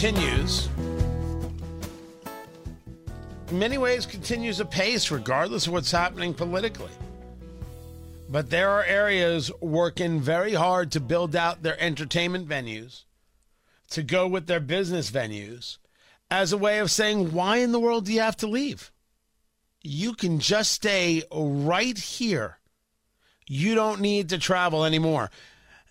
continues. In many ways, continues apace regardless of what's happening politically. But there are areas working very hard to build out their entertainment venues, to go with their business venues, as a way of saying, why in the world do you have to leave? You can just stay right here. You don't need to travel anymore.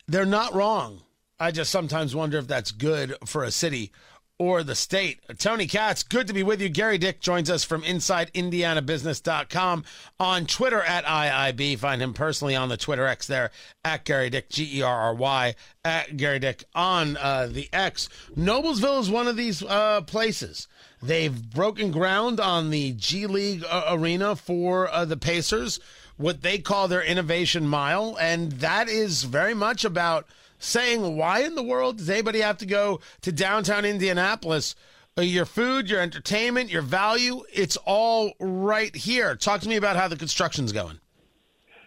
They're not wrong. I just sometimes wonder if that's good for a city or the state. Tony Katz, good to be with you. Gerry Dick joins us from InsideIndianaBusiness.com on Twitter at IIB. Find him personally on the Twitter X there at Gerry Dick, G E R R Y, at Gerry Dick on uh, the X. Noblesville is one of these uh, places. They've broken ground on the G League uh, arena for uh, the Pacers, what they call their innovation mile. And that is very much about saying, why in the world does anybody have to go to downtown Indianapolis? Uh, your food, your entertainment, your value, it's all right here. Talk to me about how the construction's going.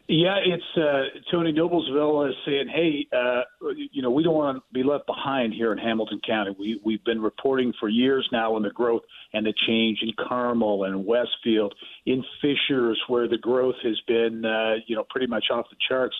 Yeah, it's uh, Tony Noblesville is saying, "Hey, uh, you know, we don't want to be left behind here in Hamilton County. We we've been reporting for years now on the growth and the change in Carmel and Westfield, in Fishers, where the growth has been, uh, you know, pretty much off the charts."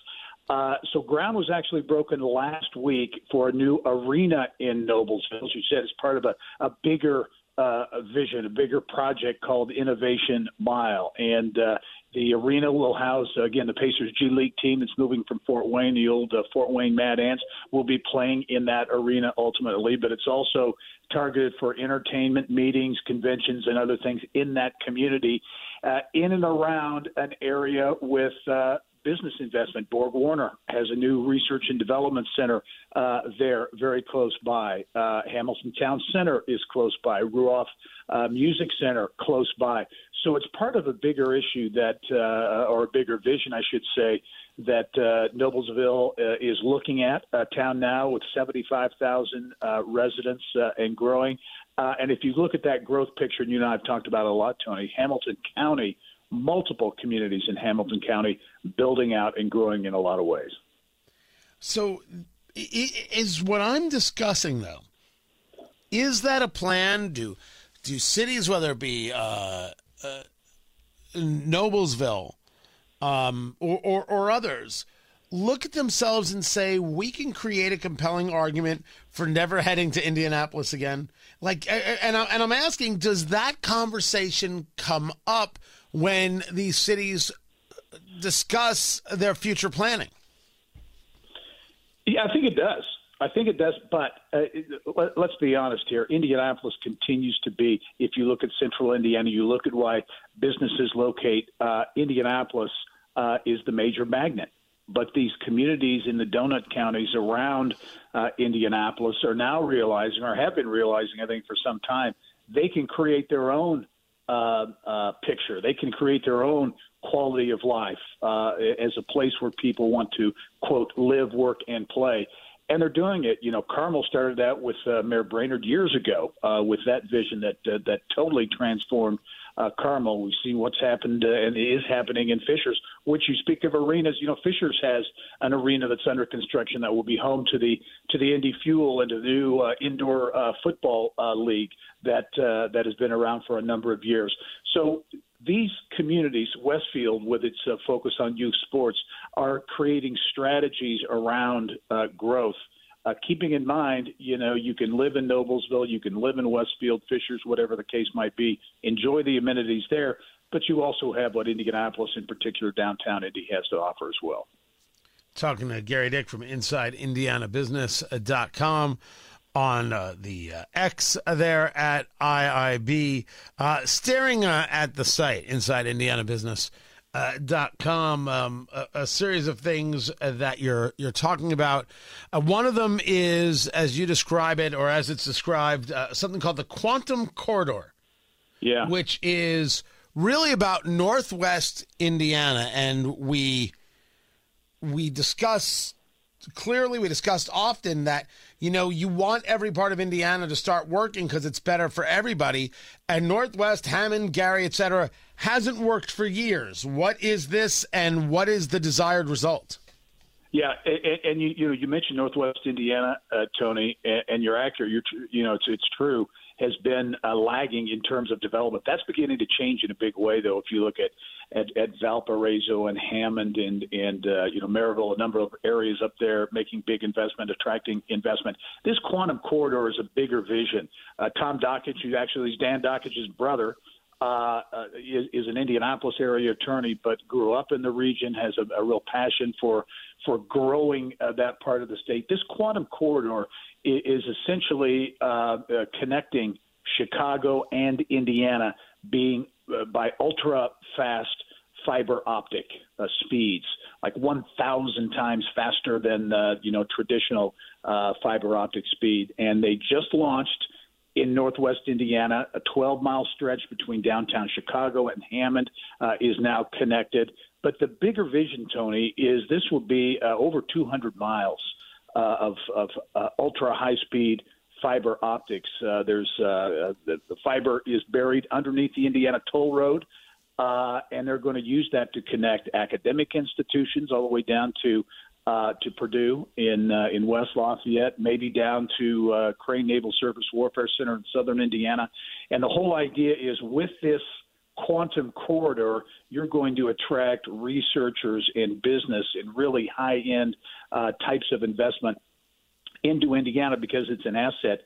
Uh, so ground was actually broken last week for a new arena in Noblesville. As you said, it's part of a, a bigger uh, vision, a bigger project called Innovation Mile. And uh, the arena will house, again, the Pacers G League team that's moving from Fort Wayne. The old uh, Fort Wayne Mad Ants will be playing in that arena ultimately, but it's also targeted for entertainment, meetings, conventions, and other things in that community, uh, in and around an area with uh, business investment. Borg Warner has a new research and development center uh, there, very close by. Uh, Hamilton Town Center is close by. Ruoff uh, Music Center close by. So it's part of a bigger issue that, uh, or a bigger vision, I should say, that uh, Noblesville uh, is looking at. A town now with 75,000 uh, residents and growing. And if you look at that growth picture, and you and I have talked about it a lot, Tony, Hamilton County multiple communities in Hamilton County building out and growing in a lot of ways. So, is what I'm discussing though? Is that a plan? Do do cities, whether it be uh, uh, Noblesville um, or, or, or others, look at themselves and say we can create a compelling argument for never heading to Indianapolis again? Like, and, I'm asking, does that conversation come up when these cities discuss their future planning? Yeah, I think it does. I think it does, but uh, let, us be honest here. Indianapolis continues to be, if you look at central Indiana, you look at why businesses locate, uh, Indianapolis uh, is the major magnet. But these communities in the donut counties around uh, Indianapolis are now realizing, or have been realizing, I think, for some time, they can create their own uh, uh, picture. They can create their own quality of life uh, as a place where people want to quote live, work, and play. And they're doing it. You know, Carmel started out with uh, Mayor Brainard years ago uh, with that vision that that totally transformed uh, Carmel. We've seen what's happened uh, and is happening in Fishers. Which you speak of arenas, you know, Fishers has an arena that's under construction that will be home to the to the Indy Fuel and to the new uh, indoor uh, football uh, league that uh, that has been around for a number of years. So these communities, Westfield, with its uh, focus on youth sports, are creating strategies around uh, growth uh, keeping in mind, you know, you can live in Noblesville, you can live in Westfield, Fishers, whatever the case might be, enjoy the amenities there, but you also have what Indianapolis, in particular, downtown Indy, has to offer as well. Talking to Gerry Dick from InsideIndianaBusiness.com on uh, the uh, X there at IIB, uh, staring uh, at the site inside Indiana Business. Uh, dot com um, a, a, series of things that you're you're talking about. Uh, one of them is, as you describe it, or as it's described, uh, something called the Quantum Corridor. Yeah, which is really about Northwest Indiana, and we we discuss clearly we discussed often that you know you want every part of indiana to start working because it's better for everybody. And northwest hammond gary etc hasn't worked for years. What is this and what is the desired result yeah and, and you you know you mentioned northwest indiana uh, tony and, and, you're accurate you're you know it's it's true has been uh, lagging in terms of development. That's beginning to change in a big way, though. If you look at at, at Valparaiso and Hammond and and uh, you know Merrillville, a number of areas up there making big investment, attracting investment. This quantum corridor is a bigger vision. Uh, Tom Dakich, who actually is Dan Dakich's brother. Uh, uh, is, is an Indianapolis area attorney, but grew up in the region, has a, a real passion for for growing uh, that part of the state. This quantum corridor is essentially uh, uh, connecting Chicago and Indiana, being uh, by ultra fast fiber optic uh, speeds, like 1,000 times faster than uh, you know traditional uh, fiber optic speed. And they just launched in Northwest Indiana a 12 mile stretch between downtown Chicago and Hammond is now connected. But the bigger vision, Tony, is this will be over 200 miles uh, of, of uh, ultra high speed fiber optics. Uh, there's uh, the, the fiber is buried underneath the Indiana Toll Road, uh, and they're going to use that to connect academic institutions all the way down to uh, to Purdue in uh, in West Lafayette, maybe down to uh, Crane Naval Surface Warfare Center in southern Indiana. And the whole idea is with this quantum corridor, you're going to attract researchers and business and really high end uh, types of investment into Indiana because it's an asset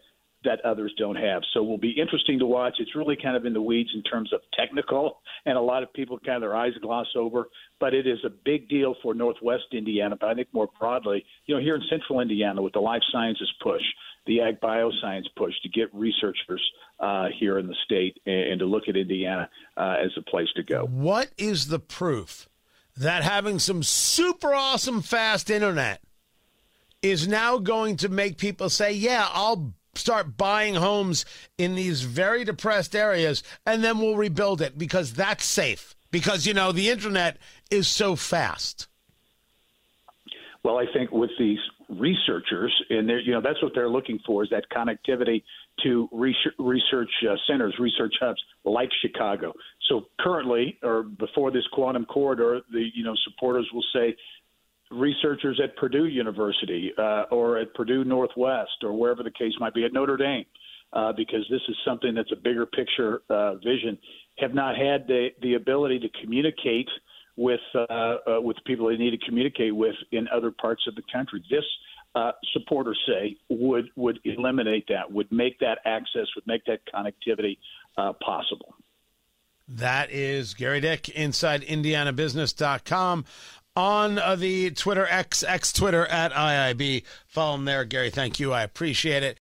that others don't have. So will be interesting to watch. It's really kind of in the weeds in terms of technical, and a lot of people kind of their eyes gloss over. But it is a big deal for Northwest Indiana. But I think more broadly, you know, here in Central Indiana with the life sciences push, the ag bioscience push to get researchers uh, here in the state and, and, to look at Indiana uh, as a place to go. What is the proof that having some super awesome fast internet is now going to make people say, yeah, I'll start buying homes in these very depressed areas and then we'll rebuild it because that's safe. Because you know the internet is so fast. Well i think with these researchers and you know that's what they're looking for is that connectivity to research, research uh, centers research hubs like chicago. So currently or before this quantum corridor the you know supporters will say researchers at Purdue University uh, or at Purdue Northwest or wherever the case might be at Notre Dame, uh, because this is something that's a bigger picture uh, vision, have not had the, the ability to communicate with uh, uh, with people they need to communicate with in other parts of the country. This uh, supporters say would would eliminate that, would make that access, would make that connectivity possible. That is Gerry Dick inside IndianaBusiness.com on the Twitter X X Twitter at IIB. Follow him there, Gerry. Thank you. I appreciate it.